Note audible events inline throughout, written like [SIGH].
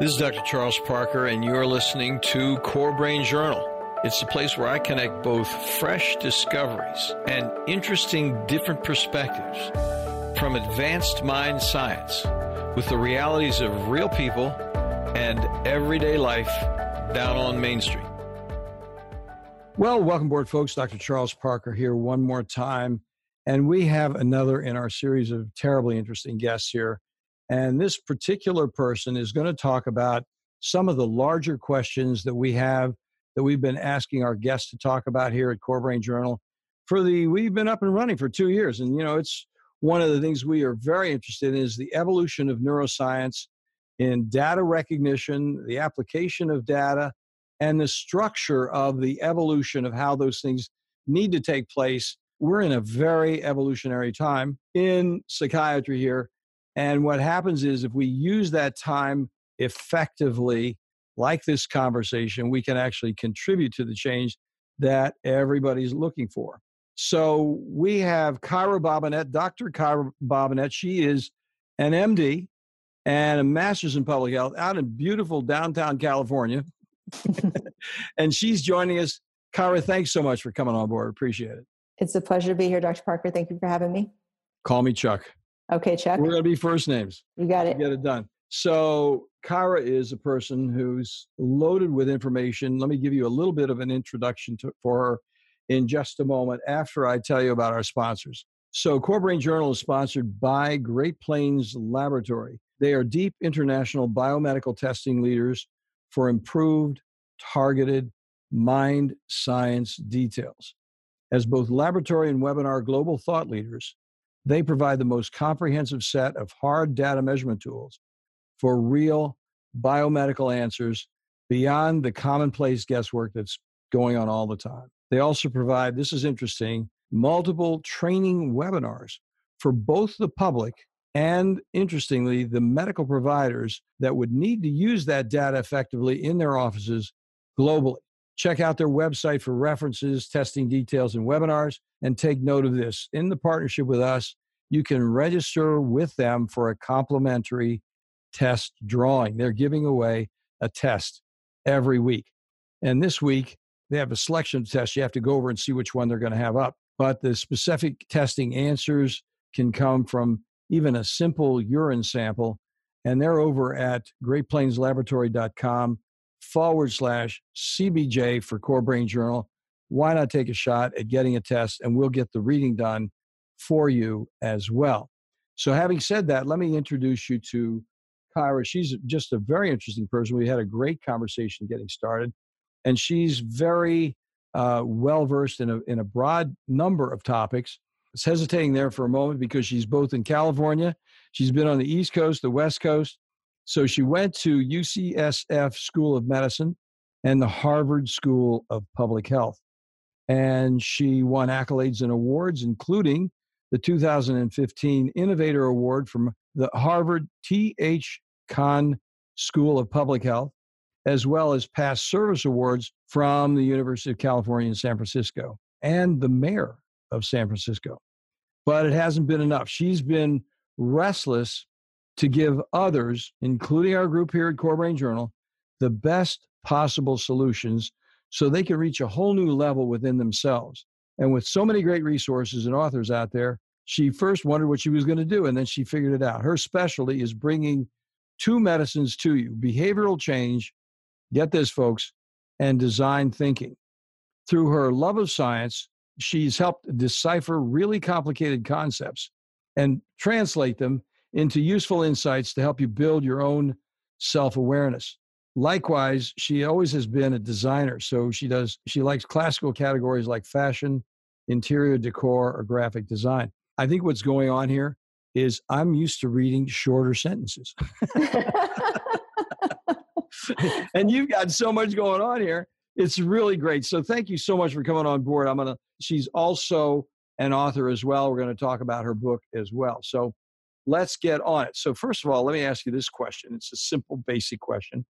This is Dr. Charles Parker, and you're listening to Core Brain Journal. It's the place where I connect both fresh discoveries and interesting different perspectives from advanced mind science with the realities of real people and everyday life down on Main Street. Well, welcome aboard, folks. Dr. Charles Parker here one more time. And we have another in our series of terribly interesting guests here. And this particular person is going to talk about some of the larger questions that we have that we've been asking our guests to talk about here at Core Brain Journal for the we've been up and running for 2 years and you know it's one of the things we are very interested in is the evolution of neuroscience in data recognition, the application of data and the structure of the evolution of how those things need to take place. We're in a very evolutionary time in psychiatry here and what happens is if we use that time effectively, like this conversation, we can actually contribute to the change that everybody's looking for. So we have Kyra Bobinet, Dr. Kyra Bobinet. She is an MD and a master's in public health out in beautiful downtown California. [LAUGHS] and she's joining us. Kyra, thanks so much for coming on board. Appreciate it. It's a pleasure to be here, Dr. Parker. Thank you for having me. Call me Chuck. Okay, Chuck. We're going to be first names. You got it. Get it done. So, Kyra is a person who's loaded with information. Let me give you a little bit of an introduction to, for her in just a moment after I tell you about our sponsors. So, Core Brain Journal is sponsored by Great Plains Laboratory. They are deep international biomedical testing leaders for improved, targeted mind science details. As both laboratory and webinar global thought leaders, they provide the most comprehensive set of hard data measurement tools for real biomedical answers beyond the commonplace guesswork that's going on all the time. They also provide, this is interesting, multiple training webinars for both the public and, interestingly, the medical providers that would need to use that data effectively in their offices globally. Check out their website for references, testing details, and webinars. And take note of this in the partnership with us, you can register with them for a complimentary test drawing. They're giving away a test every week. And this week, they have a selection of tests. You have to go over and see which one they're going to have up. But the specific testing answers can come from even a simple urine sample. And they're over at greatplainslaboratory.com forward slash CBJ for Core Brain Journal. Why not take a shot at getting a test and we'll get the reading done for you as well. So, having said that, let me introduce you to Kyra. She's just a very interesting person. We had a great conversation getting started, and she's very uh, well versed in a, in a broad number of topics. It's hesitating there for a moment because she's both in California, she's been on the East Coast, the West Coast. So she went to UCSF School of Medicine and the Harvard School of Public Health. And she won accolades and awards, including the 2015 Innovator Award from the Harvard T.H. Chan School of Public Health, as well as past service awards from the University of California in San Francisco and the mayor of San Francisco. But it hasn't been enough. She's been restless to give others, including our group here at Core Brain Journal, the best possible solutions so they can reach a whole new level within themselves. And with so many great resources and authors out there, she first wondered what she was going to do, and then she figured it out. Her specialty is bringing two medicines to you behavioral change, get this, folks, and design thinking. Through her love of science, she's helped decipher really complicated concepts and translate them into useful insights to help you build your own self awareness. Likewise, she always has been a designer. So she does, she likes classical categories like fashion, interior decor, or graphic design. I think what's going on here is I'm used to reading shorter sentences. [LAUGHS] and you've got so much going on here. It's really great. So thank you so much for coming on board. I'm going to, she's also an author as well. We're going to talk about her book as well. So let's get on it. So, first of all, let me ask you this question. It's a simple, basic question.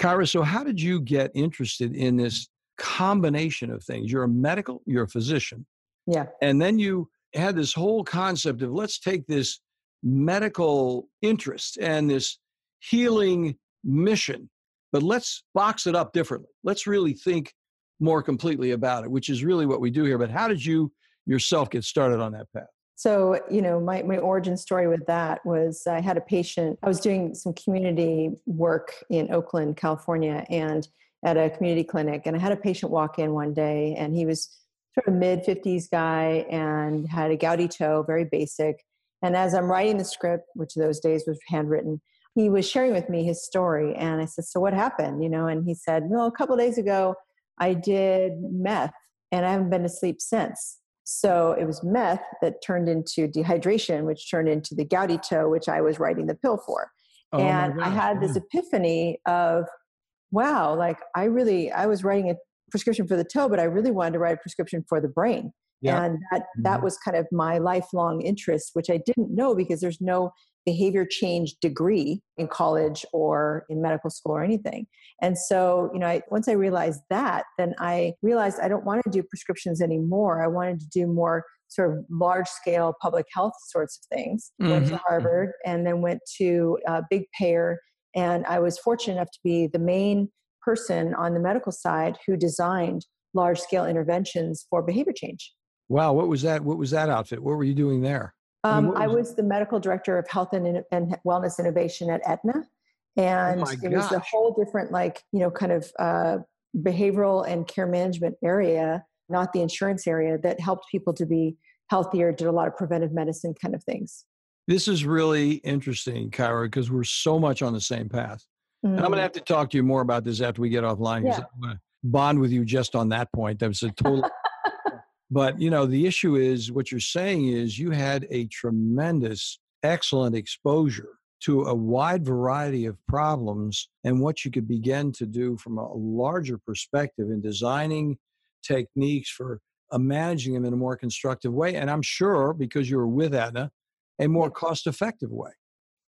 Kyra, so how did you get interested in this combination of things? You're a medical, you're a physician. Yeah. And then you had this whole concept of let's take this medical interest and this healing mission, but let's box it up differently. Let's really think more completely about it, which is really what we do here. But how did you yourself get started on that path? So, you know, my, my origin story with that was I had a patient, I was doing some community work in Oakland, California, and at a community clinic. And I had a patient walk in one day, and he was sort of mid 50s guy and had a gouty toe, very basic. And as I'm writing the script, which those days was handwritten, he was sharing with me his story. And I said, So what happened? You know, and he said, Well, a couple days ago, I did meth and I haven't been to sleep since. So it was meth that turned into dehydration, which turned into the gouty toe, which I was writing the pill for. Oh and I had this epiphany of, wow, like I really, I was writing a prescription for the toe, but I really wanted to write a prescription for the brain. And that, mm-hmm. that was kind of my lifelong interest, which I didn't know because there's no behavior change degree in college or in medical school or anything. And so, you know, I, once I realized that, then I realized I don't want to do prescriptions anymore. I wanted to do more sort of large scale public health sorts of things. Mm-hmm. Went to mm-hmm. Harvard and then went to a big payer. And I was fortunate enough to be the main person on the medical side who designed large scale interventions for behavior change. Wow, what was that? What was that outfit? What were you doing there? Um, was I was the medical director of health and, and wellness innovation at Aetna, and oh it was a whole different, like you know, kind of uh, behavioral and care management area, not the insurance area, that helped people to be healthier, did a lot of preventive medicine kind of things. This is really interesting, Kyra, because we're so much on the same path. Mm-hmm. And I'm going to mm. have to talk to you more about this after we get offline. Yeah. I'm going to bond with you just on that point. That was a total But you know, the issue is what you're saying is you had a tremendous, excellent exposure to a wide variety of problems and what you could begin to do from a larger perspective in designing techniques for uh, managing them in a more constructive way. And I'm sure because you were with Aetna, a more cost effective way.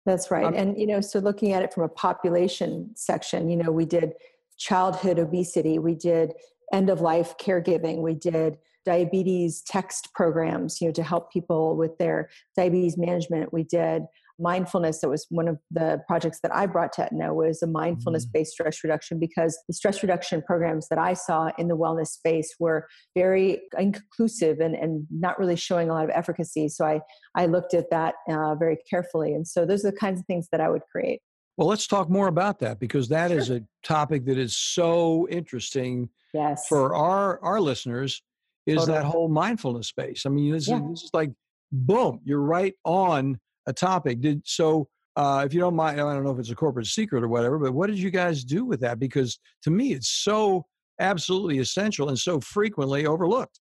That's right. Um, and, you know, so looking at it from a population section, you know, we did childhood obesity, we did end of life caregiving, we did diabetes text programs, you know, to help people with their diabetes management. We did mindfulness. That was one of the projects that I brought to Aetna was a mindfulness-based mm-hmm. stress reduction because the stress reduction programs that I saw in the wellness space were very inconclusive and, and not really showing a lot of efficacy. So I, I looked at that uh, very carefully. And so those are the kinds of things that I would create. Well, let's talk more about that because that sure. is a topic that is so interesting yes. for our, our listeners is totally. that whole mindfulness space. I mean, this, yeah. is, this is like, boom, you're right on a topic. Did so? Uh, if you don't mind, I don't know if it's a corporate secret or whatever, but what did you guys do with that? Because to me, it's so absolutely essential and so frequently overlooked.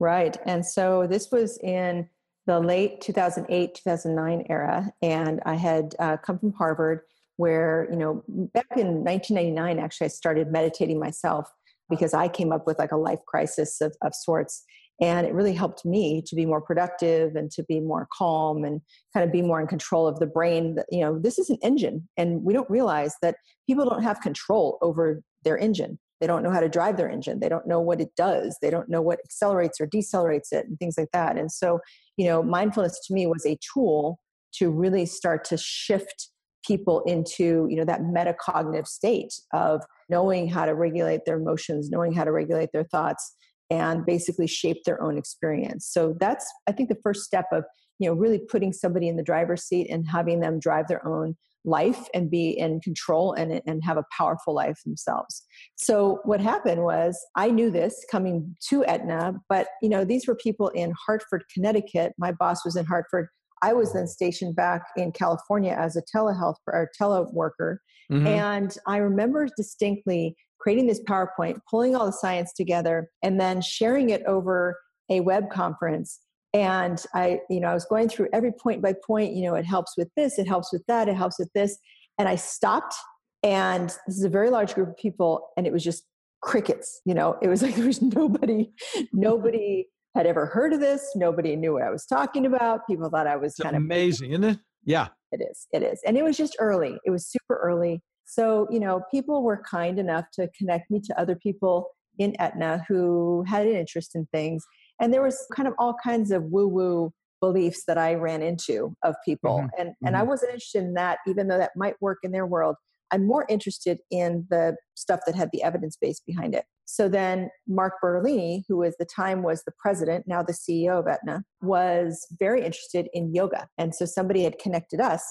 Right. And so this was in the late 2008, 2009 era. And I had uh, come from Harvard, where, you know, back in 1999, actually, I started meditating myself because I came up with like a life crisis of, of sorts. And it really helped me to be more productive and to be more calm and kind of be more in control of the brain. You know, this is an engine, and we don't realize that people don't have control over their engine. They don't know how to drive their engine. They don't know what it does. They don't know what accelerates or decelerates it and things like that. And so, you know, mindfulness to me was a tool to really start to shift people into you know that metacognitive state of knowing how to regulate their emotions knowing how to regulate their thoughts and basically shape their own experience. So that's i think the first step of you know really putting somebody in the driver's seat and having them drive their own life and be in control and, and have a powerful life themselves. So what happened was i knew this coming to Aetna but you know these were people in hartford connecticut. My boss was in hartford I was then stationed back in California as a telehealth or teleworker. Mm-hmm. And I remember distinctly creating this PowerPoint, pulling all the science together, and then sharing it over a web conference. And I, you know, I was going through every point by point, you know, it helps with this, it helps with that, it helps with this. And I stopped, and this is a very large group of people, and it was just crickets, you know, it was like there was nobody, [LAUGHS] nobody had ever heard of this. Nobody knew what I was talking about. People thought I was it's kind amazing, of amazing, isn't it? Yeah. It is. It is. And it was just early. It was super early. So, you know, people were kind enough to connect me to other people in Aetna who had an interest in things. And there was kind of all kinds of woo woo beliefs that I ran into of people. Mm-hmm. And, and mm-hmm. I wasn't interested in that, even though that might work in their world. I'm more interested in the stuff that had the evidence base behind it. So then Mark Bertolini, who at the time was the president, now the CEO of Aetna, was very interested in yoga. And so somebody had connected us.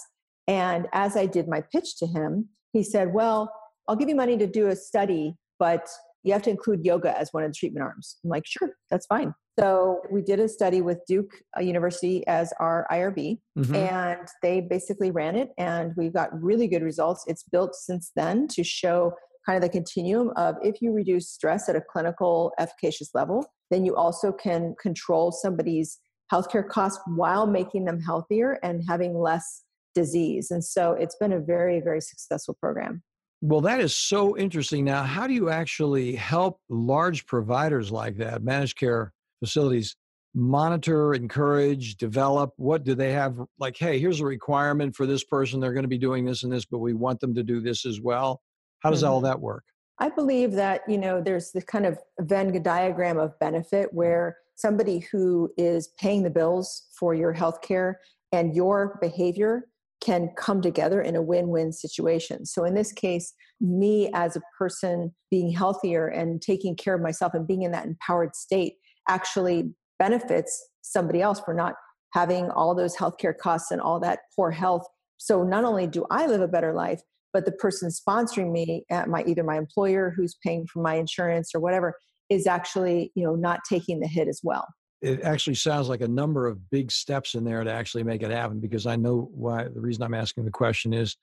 And as I did my pitch to him, he said, Well, I'll give you money to do a study, but you have to include yoga as one of the treatment arms. I'm like, Sure, that's fine. So we did a study with Duke uh, University as our IRB, mm-hmm. and they basically ran it, and we got really good results. It's built since then to show kind of the continuum of if you reduce stress at a clinical efficacious level, then you also can control somebody's healthcare costs while making them healthier and having less disease. And so it's been a very, very successful program. Well, that is so interesting. Now, how do you actually help large providers like that, managed care facilities monitor, encourage, develop? What do they have? Like, hey, here's a requirement for this person. They're going to be doing this and this, but we want them to do this as well. How does mm-hmm. all that work? I believe that, you know, there's the kind of Venn diagram of benefit where somebody who is paying the bills for your healthcare and your behavior can come together in a win-win situation. So in this case, me as a person being healthier and taking care of myself and being in that empowered state actually benefits somebody else for not having all those healthcare costs and all that poor health. So not only do I live a better life, but the person sponsoring me at my either my employer who's paying for my insurance or whatever is actually you know not taking the hit as well. It actually sounds like a number of big steps in there to actually make it happen because i know why the reason i'm asking the question is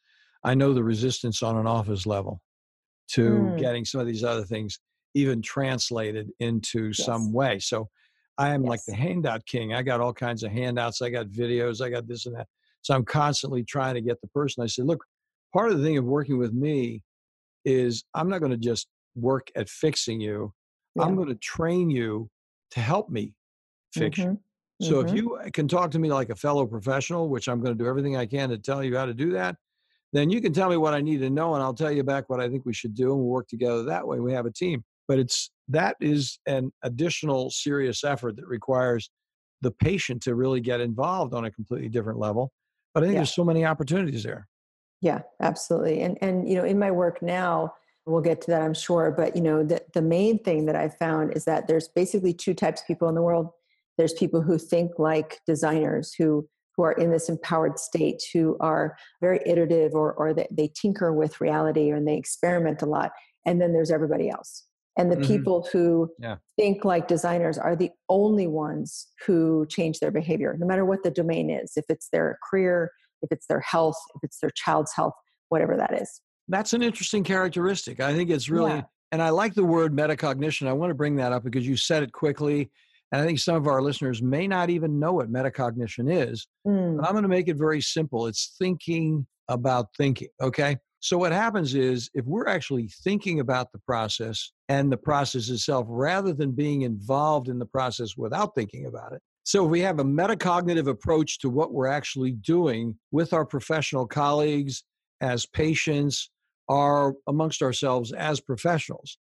i know the resistance on an office level to mm. getting some of these other things even translated into yes. some way. So i am yes. like the handout king. I got all kinds of handouts. I got videos. I got this and that. So i'm constantly trying to get the person. I said look part of the thing of working with me is i'm not going to just work at fixing you yeah. i'm going to train you to help me fix mm-hmm. you so mm-hmm. if you can talk to me like a fellow professional which i'm going to do everything i can to tell you how to do that then you can tell me what i need to know and i'll tell you back what i think we should do and we'll work together that way we have a team but it's that is an additional serious effort that requires the patient to really get involved on a completely different level but i think yeah. there's so many opportunities there yeah, absolutely. And and you know, in my work now, we'll get to that, I'm sure. But you know, the the main thing that I've found is that there's basically two types of people in the world. There's people who think like designers who who are in this empowered state, who are very iterative or or they, they tinker with reality and they experiment a lot. And then there's everybody else. And the mm-hmm. people who yeah. think like designers are the only ones who change their behavior, no matter what the domain is. If it's their career, if it's their health, if it's their child's health, whatever that is. That's an interesting characteristic. I think it's really, yeah. and I like the word metacognition. I want to bring that up because you said it quickly. And I think some of our listeners may not even know what metacognition is. Mm. But I'm going to make it very simple it's thinking about thinking. Okay. So, what happens is if we're actually thinking about the process and the process itself rather than being involved in the process without thinking about it, so we have a metacognitive approach to what we're actually doing with our professional colleagues as patients or amongst ourselves as professionals.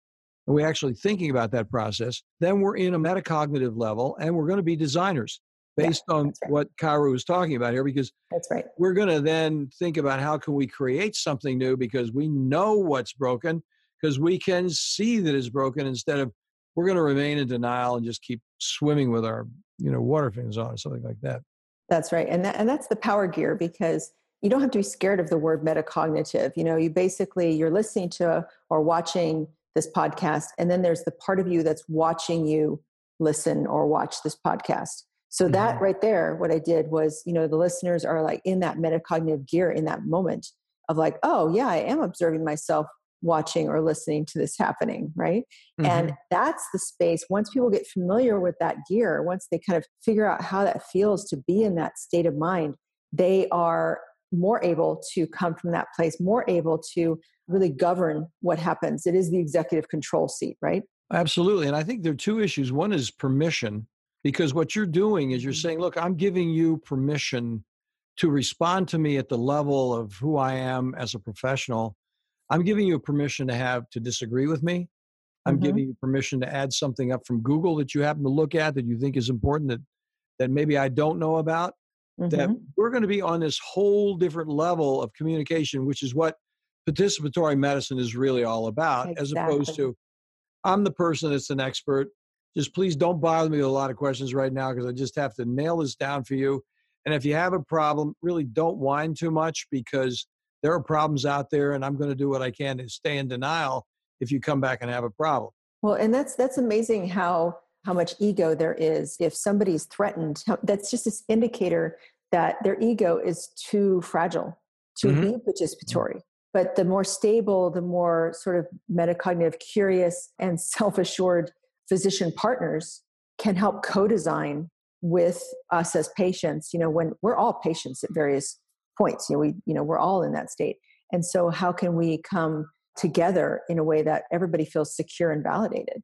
And we're actually thinking about that process. Then we're in a metacognitive level and we're going to be designers based yeah, on right. what Kyra was talking about here because that's right. We're going to then think about how can we create something new because we know what's broken because we can see that it's broken instead of we're going to remain in denial and just keep swimming with our you know water fins on or something like that that's right and that, and that's the power gear because you don't have to be scared of the word metacognitive you know you basically you're listening to or watching this podcast and then there's the part of you that's watching you listen or watch this podcast so mm-hmm. that right there what i did was you know the listeners are like in that metacognitive gear in that moment of like oh yeah i am observing myself watching or listening to this happening, right? Mm-hmm. And that's the space. Once people get familiar with that gear, once they kind of figure out how that feels to be in that state of mind, they are more able to come from that place, more able to really govern what happens. It is the executive control seat, right? Absolutely. And I think there are two issues. One is permission, because what you're doing is you're mm-hmm. saying, look, I'm giving you permission to respond to me at the level of who I am as a professional I'm giving you permission to have to disagree with me. I'm mm-hmm. giving you permission to add something up from Google that you happen to look at that you think is important that that maybe I don't know about. Mm-hmm. That we're going to be on this whole different level of communication, which is what participatory medicine is really all about, exactly. as opposed to I'm the person that's an expert. Just please don't bother me with a lot of questions right now because I just have to nail this down for you. And if you have a problem, really don't whine too much because there are problems out there and I'm going to do what I can to stay in denial if you come back and have a problem. Well, and that's that's amazing how how much ego there is. If somebody's threatened, that's just this indicator that their ego is too fragile to mm-hmm. be participatory. But the more stable, the more sort of metacognitive, curious, and [LAUGHS] self assured physician partners can help co design with us as patients. You know, when we're all patients at various points, you know, we, you know, we're all in that state. And so, how can we come together in a way that everybody feels secure and validated?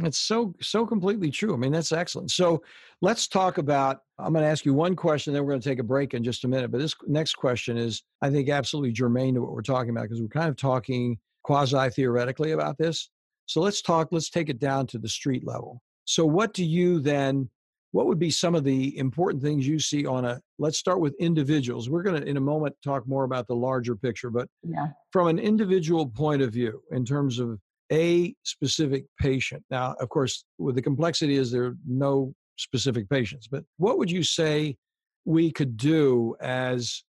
It's so so completely true. I mean, that's excellent. So let's talk about. I'm going to ask you one question, then we're going to take a break in just a minute. But this next question is, I think, absolutely germane to what we're talking about because we're kind of talking quasi theoretically about this. So let's talk. Let's take it down to the street level. So what do you then? What would be some of the important things you see on a? Let's start with individuals. We're going to, in a moment, talk more about the larger picture. But yeah. from an individual point of view, in terms of a specific patient. Now, of course, with the complexity is there are no specific patients, but what would you say we could do as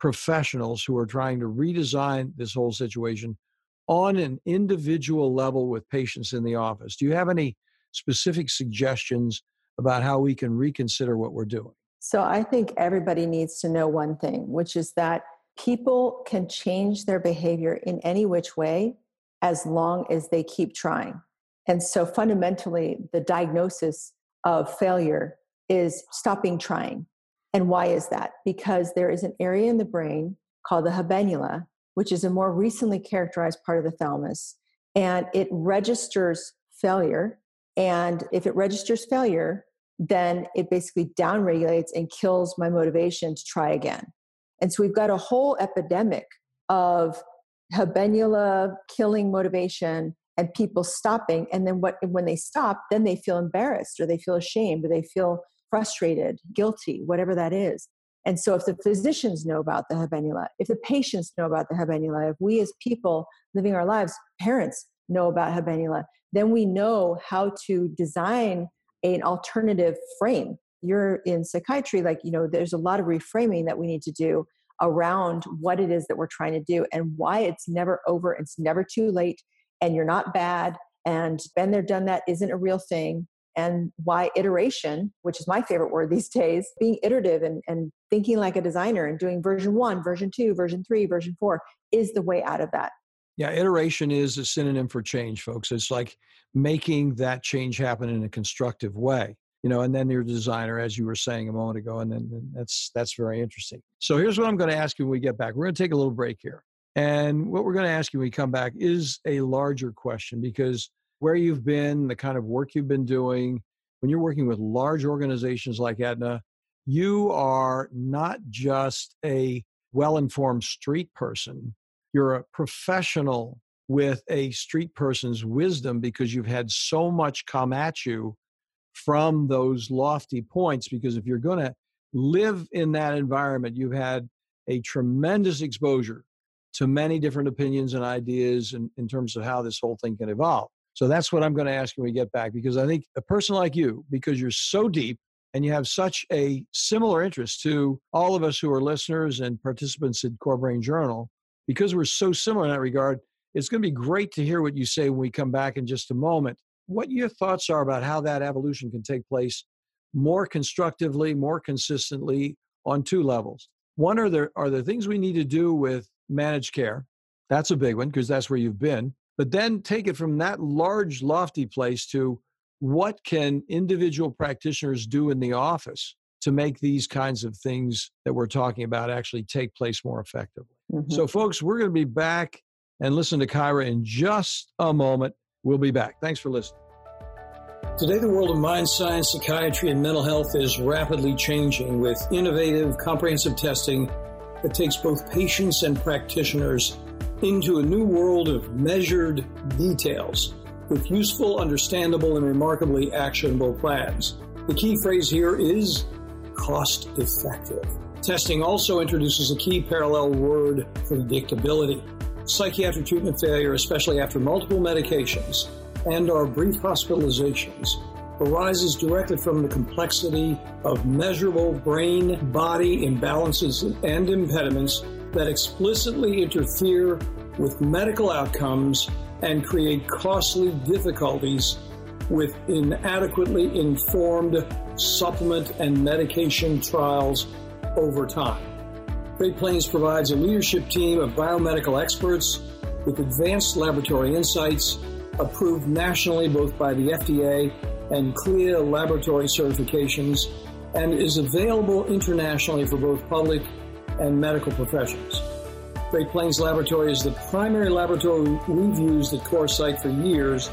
professionals who are trying to redesign this whole situation on an individual level with patients in the office? Do you have any specific suggestions about how we can reconsider what we're doing? So, I think everybody needs to know one thing, which is that people can change their behavior in any which way as long as they keep trying. And so fundamentally, the diagnosis of failure is stopping trying. And why is that? Because there is an area in the brain called the habenula, which is a more recently characterized part of the thalamus, and it registers failure. And if it registers failure, then it basically downregulates and kills my motivation to try again. And so we've got a whole epidemic of habenula killing motivation and people stopping and then what when they stop then they feel embarrassed or they feel ashamed or they feel frustrated guilty whatever that is and so if the physicians know about the habenula if the patients know about the habenula if we as people living our lives parents know about habenula then we know how to design an alternative frame you're in psychiatry like you know there's a lot of reframing that we need to do around what it is that we're trying to do and why it's never over, it's never too late, and you're not bad, and been there, done that isn't a real thing, and why iteration, which is my favorite word these days, being iterative and, and thinking like a designer and doing version one, version two, version three, version four is the way out of that. Yeah, iteration is a synonym for change, folks. It's like making that change happen in a constructive way you know, and then your designer, as you were saying a moment ago, and then and that's that's very interesting. So here's what I'm going to ask you when we get back. We're going to take a little break here, and what we're going to ask you when we come back is a larger question because where you've been, the kind of work you've been doing, when you're working with large organizations like Aetna, you are not just a well-informed street person. You're a professional with a street person's wisdom because you've had so much come at you from those lofty points because if you're going to live in that environment, you've had a tremendous exposure to many different opinions and ideas in, in terms of how this whole thing can evolve. So that's what I'm going to ask when we get back because I think a person like you, because you're so deep and you have such a similar interest to all of us who are listeners and participants in Core Brain Journal, because we're so similar in that regard, it's going to be great to hear what you say when we come back in just a moment what your thoughts are about how that evolution can take place more constructively, more consistently on two levels. One are there are there things we need to do with managed care. That's a big one because that's where you've been. But then take it from that large, lofty place to what can individual practitioners do in the office to make these kinds of things that we're talking about actually take place more effectively. Mm-hmm. So, folks, we're going to be back and listen to Kyra in just a moment. We'll be back. Thanks for listening. Today, the world of mind science, psychiatry, and mental health is rapidly changing with innovative, comprehensive testing that takes both patients and practitioners into a new world of measured details with useful, understandable, and remarkably actionable plans. The key phrase here is cost effective. Testing also introduces a key parallel word for predictability. psychiatric treatment failure, especially after multiple medications and or brief hospitalizations, arises directly from the complexity of measurable brain body imbalances and impediments that explicitly interfere with medical outcomes and create costly difficulties with inadequately informed supplement and medication trials over time. Great Plains provides a leadership team of biomedical experts with advanced laboratory insights approved nationally both by the FDA and CLIA laboratory certifications and is available internationally for both public and medical professions. Great Plains Laboratory is the primary laboratory we've used at CorePsych for years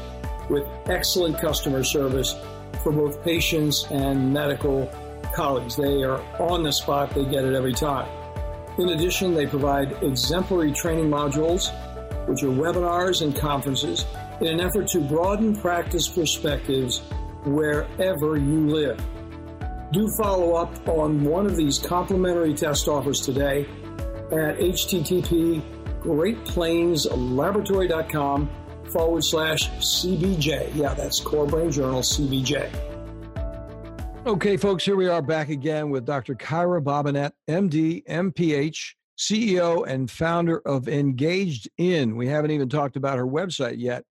with excellent customer service for both patients and medical colleagues. They are on the spot, they get it every time. In addition, they provide exemplary training modules, which are webinars and conferences, in an effort to broaden practice perspectives wherever you live. Do follow up on one of these complimentary test offers today at http greatplainslaboratory.com forward slash CBJ. Yeah, that's Core Brain Journal CBJ. Okay, folks, here we are back again with Dr. Kyra Bobinet, MD, MPH, CEO and founder of Engaged In. We haven't even talked about her website yet,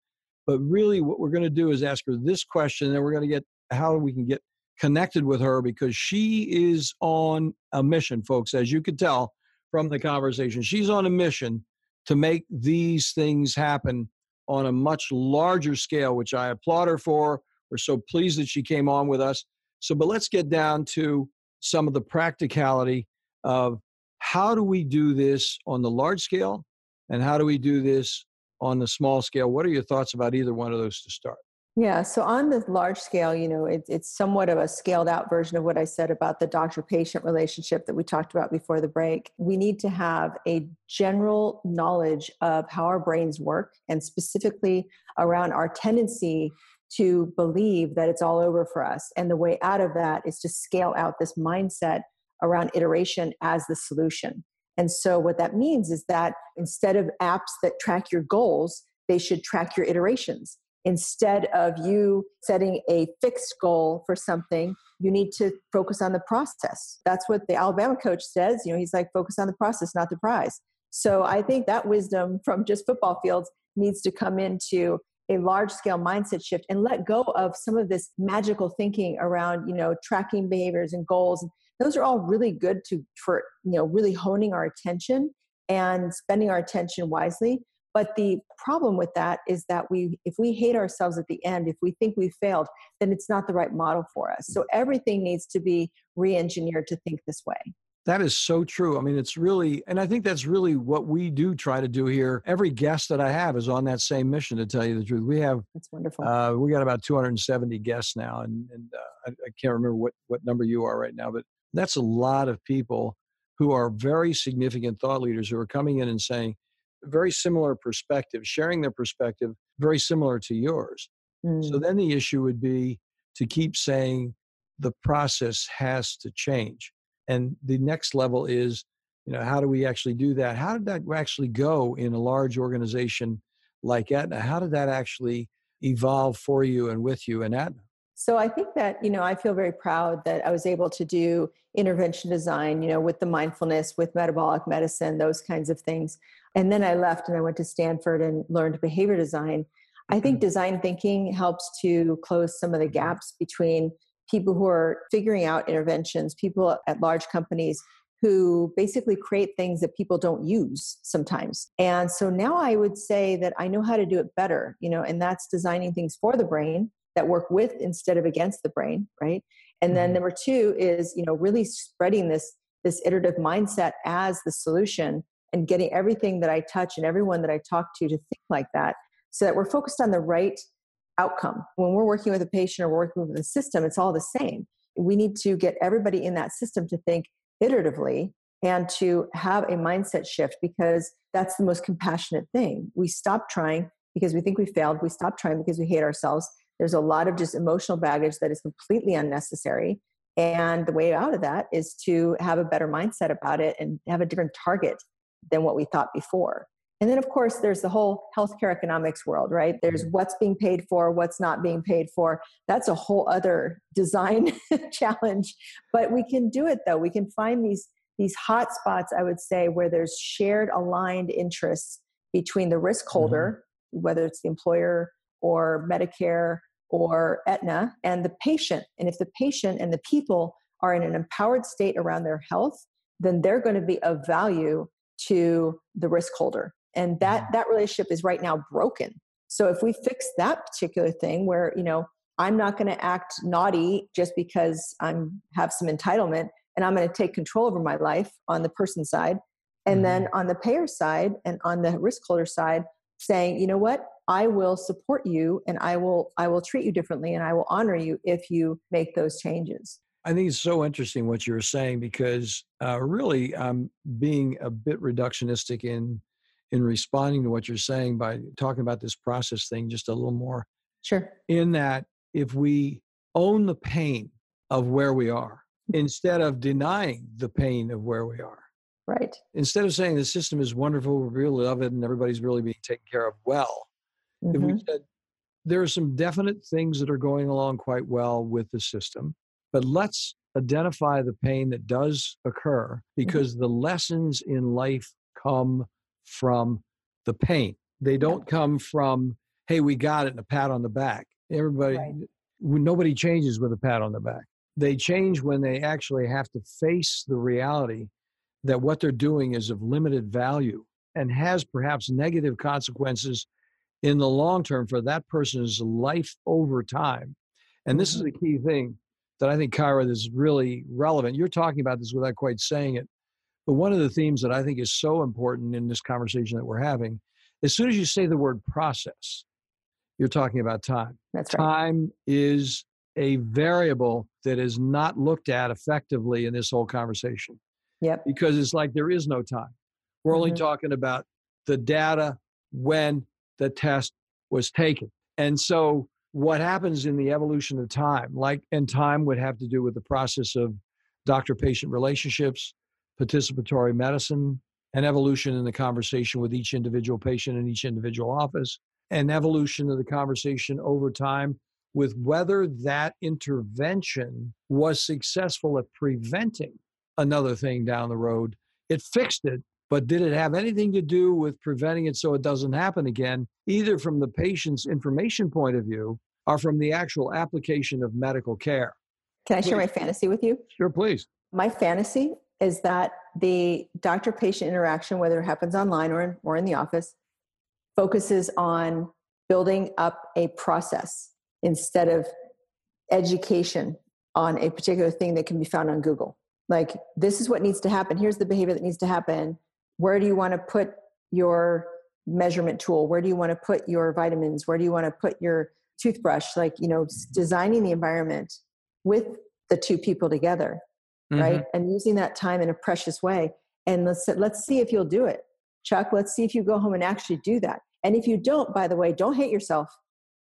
but really what we're going to do is ask her this question, and we're going to get how we can get connected with her because she is on a mission, folks, as you could tell from the conversation. She's on a mission to make these things happen on a much larger scale, which I applaud her for. We're so pleased that she came on with us. So, but let's get down to some of the practicality of how do we do this on the large scale and how do we do this on the small scale? What are your thoughts about either one of those to start? Yeah, so on the large scale, you know, it, it's somewhat of a scaled out version of what I said about the doctor patient relationship that we talked about before the break. We need to have a general knowledge of how our brains work and specifically around our tendency to believe that it's all over for us. And the way out of that is to scale out this mindset around iteration as the solution. And so, what that means is that instead of apps that track your goals, they should track your iterations instead of you setting a fixed goal for something you need to focus on the process that's what the alabama coach says you know he's like focus on the process not the prize so i think that wisdom from just football fields needs to come into a large scale mindset shift and let go of some of this magical thinking around you know tracking behaviors and goals those are all really good to for you know really honing our attention and spending our attention wisely but the problem with that is that we, if we hate ourselves at the end, if we think we failed, then it's not the right model for us. So everything needs to be re engineered to think this way. That is so true. I mean, it's really, and I think that's really what we do try to do here. Every guest that I have is on that same mission, to tell you the truth. We have, that's wonderful. Uh, we got about 270 guests now, and, and uh, I, I can't remember what, what number you are right now, but that's a lot of people who are very significant thought leaders who are coming in and saying, very similar perspective, sharing their perspective very similar to yours. Mm. So then the issue would be to keep saying the process has to change. And the next level is, you know, how do we actually do that? How did that actually go in a large organization like Aetna? How did that actually evolve for you and with you in Aetna? So I think that, you know, I feel very proud that I was able to do intervention design, you know, with the mindfulness, with metabolic medicine, those kinds of things. And then I left and I went to Stanford and learned behavior design. I think mm-hmm. design thinking helps to close some of the gaps between people who are figuring out interventions, people at large companies who basically create things that people don't use sometimes. And so now I would say that I know how to do it better, you know, and that's designing things for the brain that work with instead of against the brain right and then mm-hmm. number two is you know really spreading this this iterative mindset as the solution and getting everything that i touch and everyone that i talk to to think like that so that we're focused on the right outcome. When we're working with a patient or working with a system it's all the same. We need to get everybody in that system to think iteratively and to have a mindset shift because that's the most compassionate thing. We stop trying because we think we failed. We stop trying because we hate ourselves. There's a lot of just emotional baggage that is completely unnecessary. And the way out of that is to have a better mindset about it and have a different target than what we thought before. And then, of course, there's the whole healthcare economics world, right? There's mm-hmm. what's being paid for, what's not being paid for. That's a whole other [LAUGHS] design [LAUGHS] challenge. But we can do it though. We can find these these hot spots, I would say, where there's shared aligned interests between the risk holder, mm-hmm. whether it's the employer or Medicare or Aetna, and the patient. And if the patient and the people are in an empowered state around their health, then they're going to be of value to the risk holder and that mm-hmm. that relationship is right now broken so if we fix that particular thing where you know i'm not going to act naughty just because i'm have some entitlement and i'm going to take control over my life on the person side and mm-hmm. then on the payer side and on the risk holder side saying you know what i will support you and i will i will treat you differently and i will honor you if you make those changes I think it's so interesting what you were saying because uh, really I'm being a bit reductionistic in in responding to what you're saying by talking about this process thing just a little more. Sure. In that, if we own the pain of where we are instead of denying the pain of where we are, right? Instead of saying the system is wonderful, we really love it, and everybody's really being taken care of well, mm-hmm. if we mm-hmm. said there are some definite things that are going along quite well with the system, but let's identify the pain that does occur mm-hmm. because mm-hmm. the lessons in life come from the pain. They don't come from, hey, we got it and a pat on the back. Everybody, right. nobody changes with a pat on the back. They change when they actually have to face the reality that what they're doing is of limited value and has perhaps negative consequences in the long term for that person's life over time. And this is mm-hmm. a key thing that I think, Kyra, is really relevant. You're talking about this without quite saying it. But one of the themes that I think is so important in this conversation that we're having, as soon as you say the word process, you're talking about time. That's right. Time is a variable that is not looked at effectively in this whole conversation. Yep. Because it's like there is no time. We're mm-hmm. only talking about the data when the test was taken. And so what happens in the evolution of time, like and time would have to do with the process of doctor patient relationships, participatory medicine, an evolution in the conversation with each individual patient in each individual office, an evolution of the conversation over time with whether that intervention was successful at preventing another thing down the road. It fixed it, but did it have anything to do with preventing it so it doesn't happen again, either from the patient's information point of view or from the actual application of medical care? Can I share my fantasy with you? Sure, please. My fantasy is that the doctor patient interaction, whether it happens online or in, or in the office, focuses on building up a process instead of education on a particular thing that can be found on Google. Like, this is what needs to happen. Here's the behavior that needs to happen. Where do you want to put your measurement tool? Where do you want to put your vitamins? Where do you want to put your toothbrush? Like, you know, designing the environment with the two people together mm-hmm. right? And using that time in a precious way. And let's let's see if you'll do it, Chuck. Let's see if you go home and actually do that. And if you don't, by the way, don't hate yourself.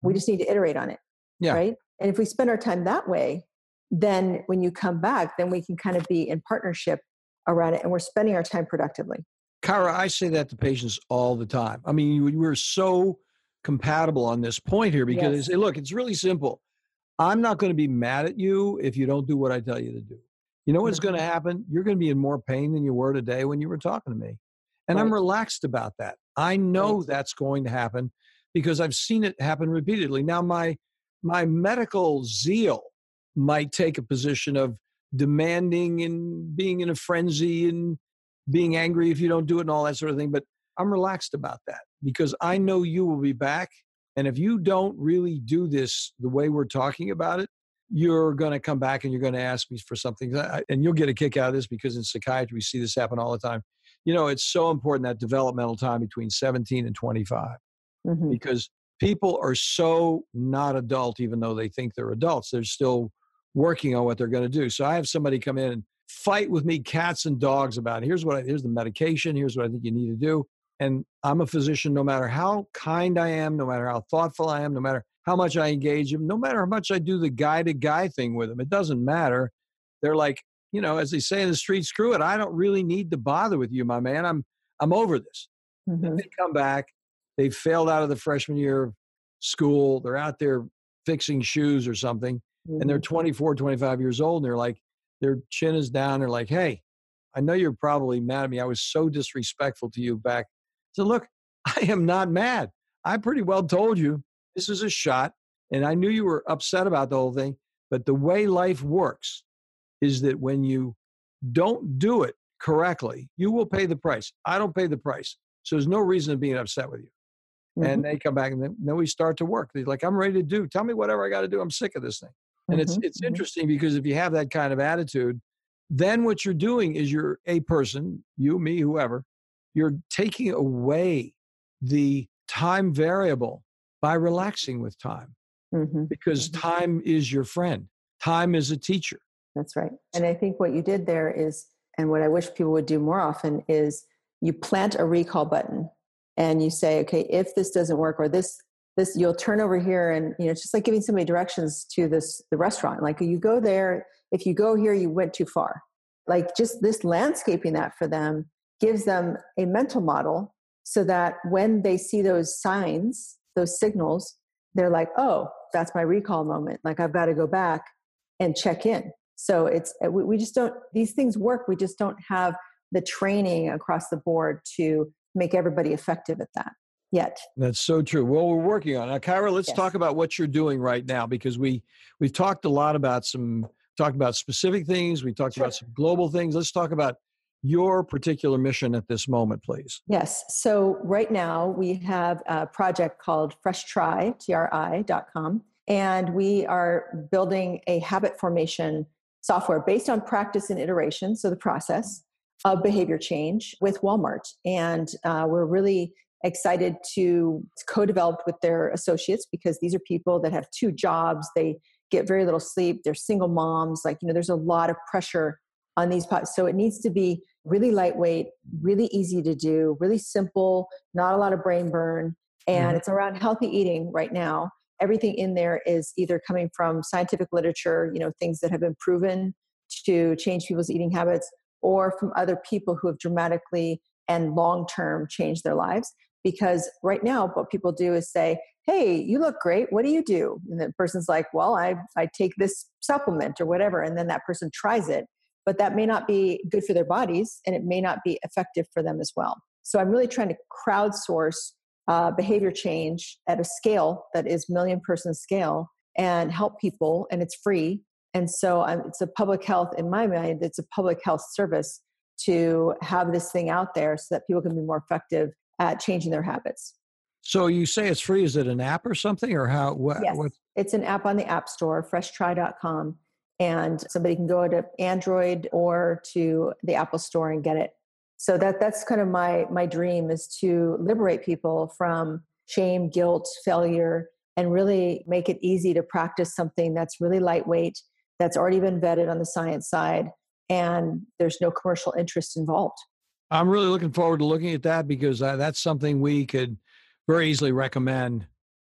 We mm-hmm. just need to iterate on it. Yeah. Right. And if we spend our time that way, then when you come back, then we can kind of be in partnership around it and we're spending our time productively. Kara, I say that to patients all the time. I mean, we're so compatible on this point here because yes. say, look, it's really simple. I'm not going to be mad at you if you don't do what I tell you to do. You know what's going to mm-hmm. happen? You're going to be in more pain than you were today when you were talking to me. And right. I'm relaxed about that. I know right. that's going to happen because I've seen it happen repeatedly. Now my my medical zeal might take a position of demanding and being in a frenzy and being angry if you don't do it and all that sort of thing, but I'm relaxed about that because I mm-hmm. know you will be back and if you don't really do this the way we're talking about it, you're going to come back and you're going to ask me for something and you'll get a kick out of this because in psychiatry we see this happen all the time you know it's so important that developmental time between 17 and 25 mm-hmm. because people are so not adult even though they think they're adults they're still working on what they're going to do so i have somebody come in and fight with me cats and dogs about it. here's what I, here's the medication here's what i think you need to do and i'm a physician no matter how kind i am no matter how thoughtful i am no matter how much I engage them, no matter how much I do the guy to guy thing with them. It doesn't matter. They're like, you know, as they say in the street, screw it. I don't really need to bother with you, my man. I'm I'm over this. Mm-hmm. They come back, they failed out of the freshman year of school, they're out there fixing shoes or something, mm-hmm. and they're mm-hmm. 24, 25 years old, and they're like, their chin is down. They're like, hey, I know you're probably mad at me. I was so disrespectful to you back. So look, [LAUGHS] I am not mad. I pretty well told you this is a shot, and I knew you were upset about the whole thing. But the way life works is that when you don't do it correctly, you will pay the price. I don't pay the price. So there's no reason to be upset with you. Mm-hmm. And they come back and then, then, we start to work. They're like, I'm ready to do. Tell me whatever I got to do. I'm sick of this thing. And mm-hmm. it's it's mm-hmm. interesting because if you have that kind of attitude, then what you're doing is you're a person, you, me, whoever, you're taking away the time variable by relaxing with time mm-hmm. because mm-hmm. time is your friend. Time is a teacher. That's right. And I think what you did there is, and what I wish people would do more often is you plant a recall button and you say, okay, if this doesn't work or this this you'll turn over here and you know it's just like giving somebody directions to this the restaurant like you go there if you go here you went too far like just this landscaping that for them gives them a mental model so that when they see those signs those signals they're like oh that's my recall moment like i've got to go back and check in so it's uh, we just don't these things work we just don't have the training across the board to make everybody effective at that yet. That's so true. Well, we're working on it. Now, Kyra, let's yes. talk about what you're doing right now because we we've talked a lot about some talked about specific things. We talked sure. about some global things. Let's talk about your particular mission at this moment, please. Yes. So right now we have a project called FreshTri, T-R-I.com, and we are building a habit formation software based on practice and iteration, so the process of behavior change with Walmart. And uh, we're really excited to co-develop with their associates because these are people that have two jobs they get very little sleep they're single moms like you know there's a lot of pressure on these pots so it needs to be really lightweight really easy to do really simple not a lot of brain burn and mm-hmm. it's around healthy eating right now. Everything in there is either coming from scientific literature you know things that have been proven to change people's eating habits or from other people who have dramatically and long term changed their lives. Because right now what people do is say hey you look great. What do you do? And the person's like well i i take this supplement or whatever and then that person tries it but that may not be good for their bodies and it may not be effective for them as well so i'm really trying to crowdsource uh, behavior change at a scale that is million person scale and help people and it's free and so I'm, it's a public health in my mind it's a public health service to have this thing out there so that people can be more effective at changing their habits. So you say it's free. Is it an app or something, or how? What, yes, what? it's an app on the App Store, FreshTri.com, and somebody can go to Android or to the Apple Store and get it. So that that's kind of my my dream is to liberate people from shame, guilt, failure, and really make it easy to practice something that's really lightweight, that's already been vetted on the science side, and there's no commercial interest involved. I'm really looking forward to looking at that because that's something we could very easily recommend.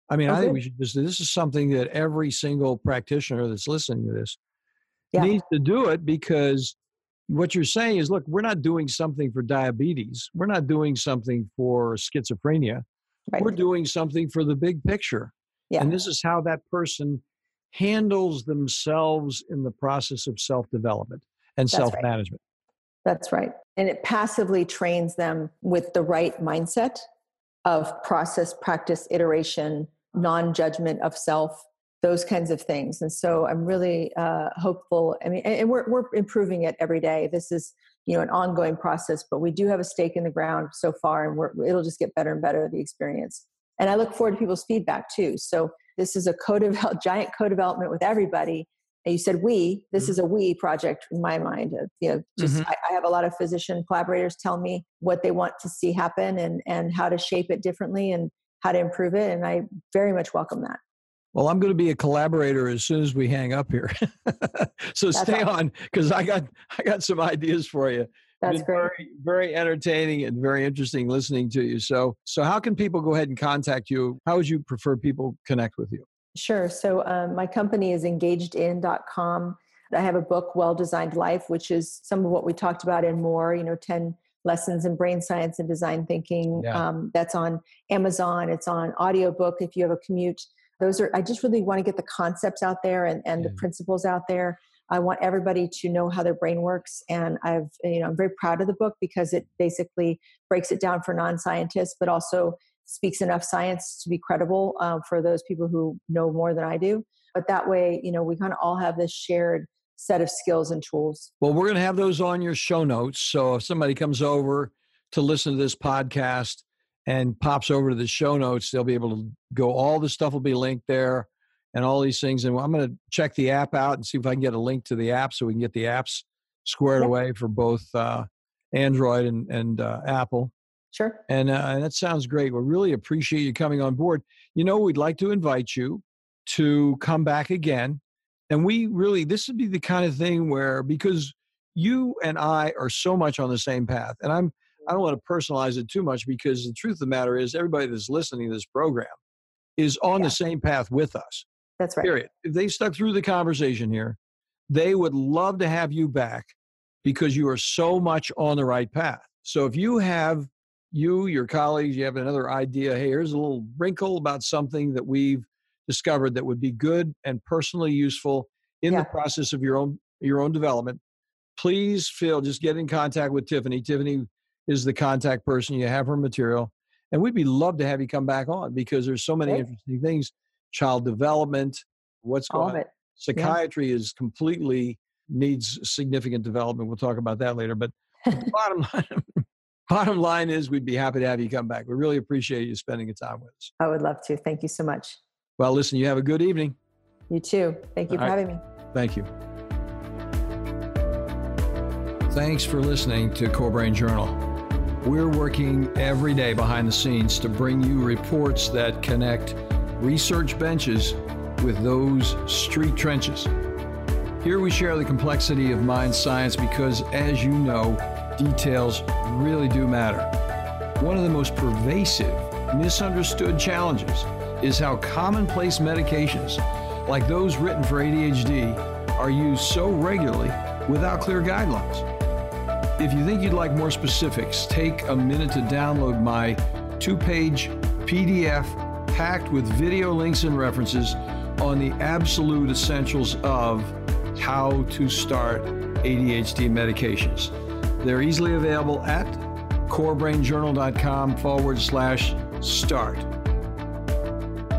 I mean, okay. I think we should just, this is something that every single practitioner that's listening to this yeah. needs to do it because what you're saying is look, we're not doing something for diabetes, we're not doing something for schizophrenia, right. we're doing something for the big picture. Yeah. And this is how that person handles themselves in the process of self development and self management. That's right. And it passively trains them with the right mindset of process, practice, iteration, non judgment of self, those kinds of things. And so I'm really uh, hopeful. I mean, and we're, we're improving it every day. This is, you know, an ongoing process, but we do have a stake in the ground so far, and it'll just get better and better, the experience. And I look forward to people's feedback too. So this is a co-develop, [LAUGHS] giant co-development with everybody and you said we this mm-hmm. is a we project in my mind you know just mm-hmm. I, I, have a lot of physician collaborators tell me what they want to see happen and and how to shape it differently and how to improve it and i very much welcome that well i'm going to be a collaborator as soon as we hang up here [LAUGHS] so That's stay awesome. on because i got i got some ideas for you that's great. Very, very entertaining and very interesting listening to you. So, so how can people go ahead and contact you? How would you prefer people connect with you? Sure. So um, my company is engagedin.com. I have a book, Well Designed Life, which is some of what we talked about and more, you know, 10 lessons in brain science and design thinking. Yeah. Um, that's on Amazon. It's on audiobook if you have a commute. Those are, I just really want to get the concepts out there and, and Yeah. the principles out there. I want everybody to know how their brain works. And I've, you know, I'm very proud of the book because it basically breaks it down for non scientists, but also speaks enough science to be credible uh, for those people who know more than I do. But that way, you know, we kind of all have this shared set of skills and tools. Well, we're going to have those on your show notes. So if somebody comes over to listen to this podcast and pops over to the show notes, they'll be able to go. All the stuff will be linked there and all these things. And I'm going to check the app out and see if I can get a link to the app so we can get the apps squared Yep. away for both uh, Android and, and uh, Apple. Sure. And, uh, and that sounds great. We really appreciate you coming on board. You know, we'd like to invite you to come back again. And we really, this would be the kind of thing where, because you and I are so much on the same path, and I'm, I don't want to personalize it too much because the truth of the matter is, everybody that's listening to this program is on Yeah. the same path with us, That's right. period. If they stuck through the conversation here, they would love to have you back because you are so much on the right path. So if you have you, your colleagues, you have another idea, hey, here's a little wrinkle about something that we've discovered that would be good and personally useful in Yeah. the process of your own your own development, please feel just get in contact with Tiffany. Tiffany is the contact person. You have her material. And we'd be love to have you come back on because there's so many interesting things. Child development, what's All going on. Psychiatry is completely needs significant development. We'll talk about that later. But [LAUGHS] bottom line, [LAUGHS] bottom line is we'd be happy to have you come back. We really appreciate you spending your time with us. I would love to. Thank you so much. Well, listen, you have a good evening. You too. Thank you for All right. having me. Thank you. Thanks for listening to Core Brain Journal. We're working every day behind the scenes to bring you reports that connect research benches with those street trenches. Here we share the complexity of mind science because, as you know, details really do matter. One of the most pervasive, misunderstood challenges is how commonplace medications, like those written for ADHD, are used so regularly without clear guidelines. If you think you'd like more specifics, take a minute to download my two page PDF packed with video links and references on the absolute essentials of how to start ADHD medications. They're easily available at corebrainjournal.com forward slash start.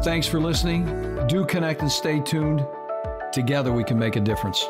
Thanks for listening. Do connect and stay tuned. Together we can make a difference.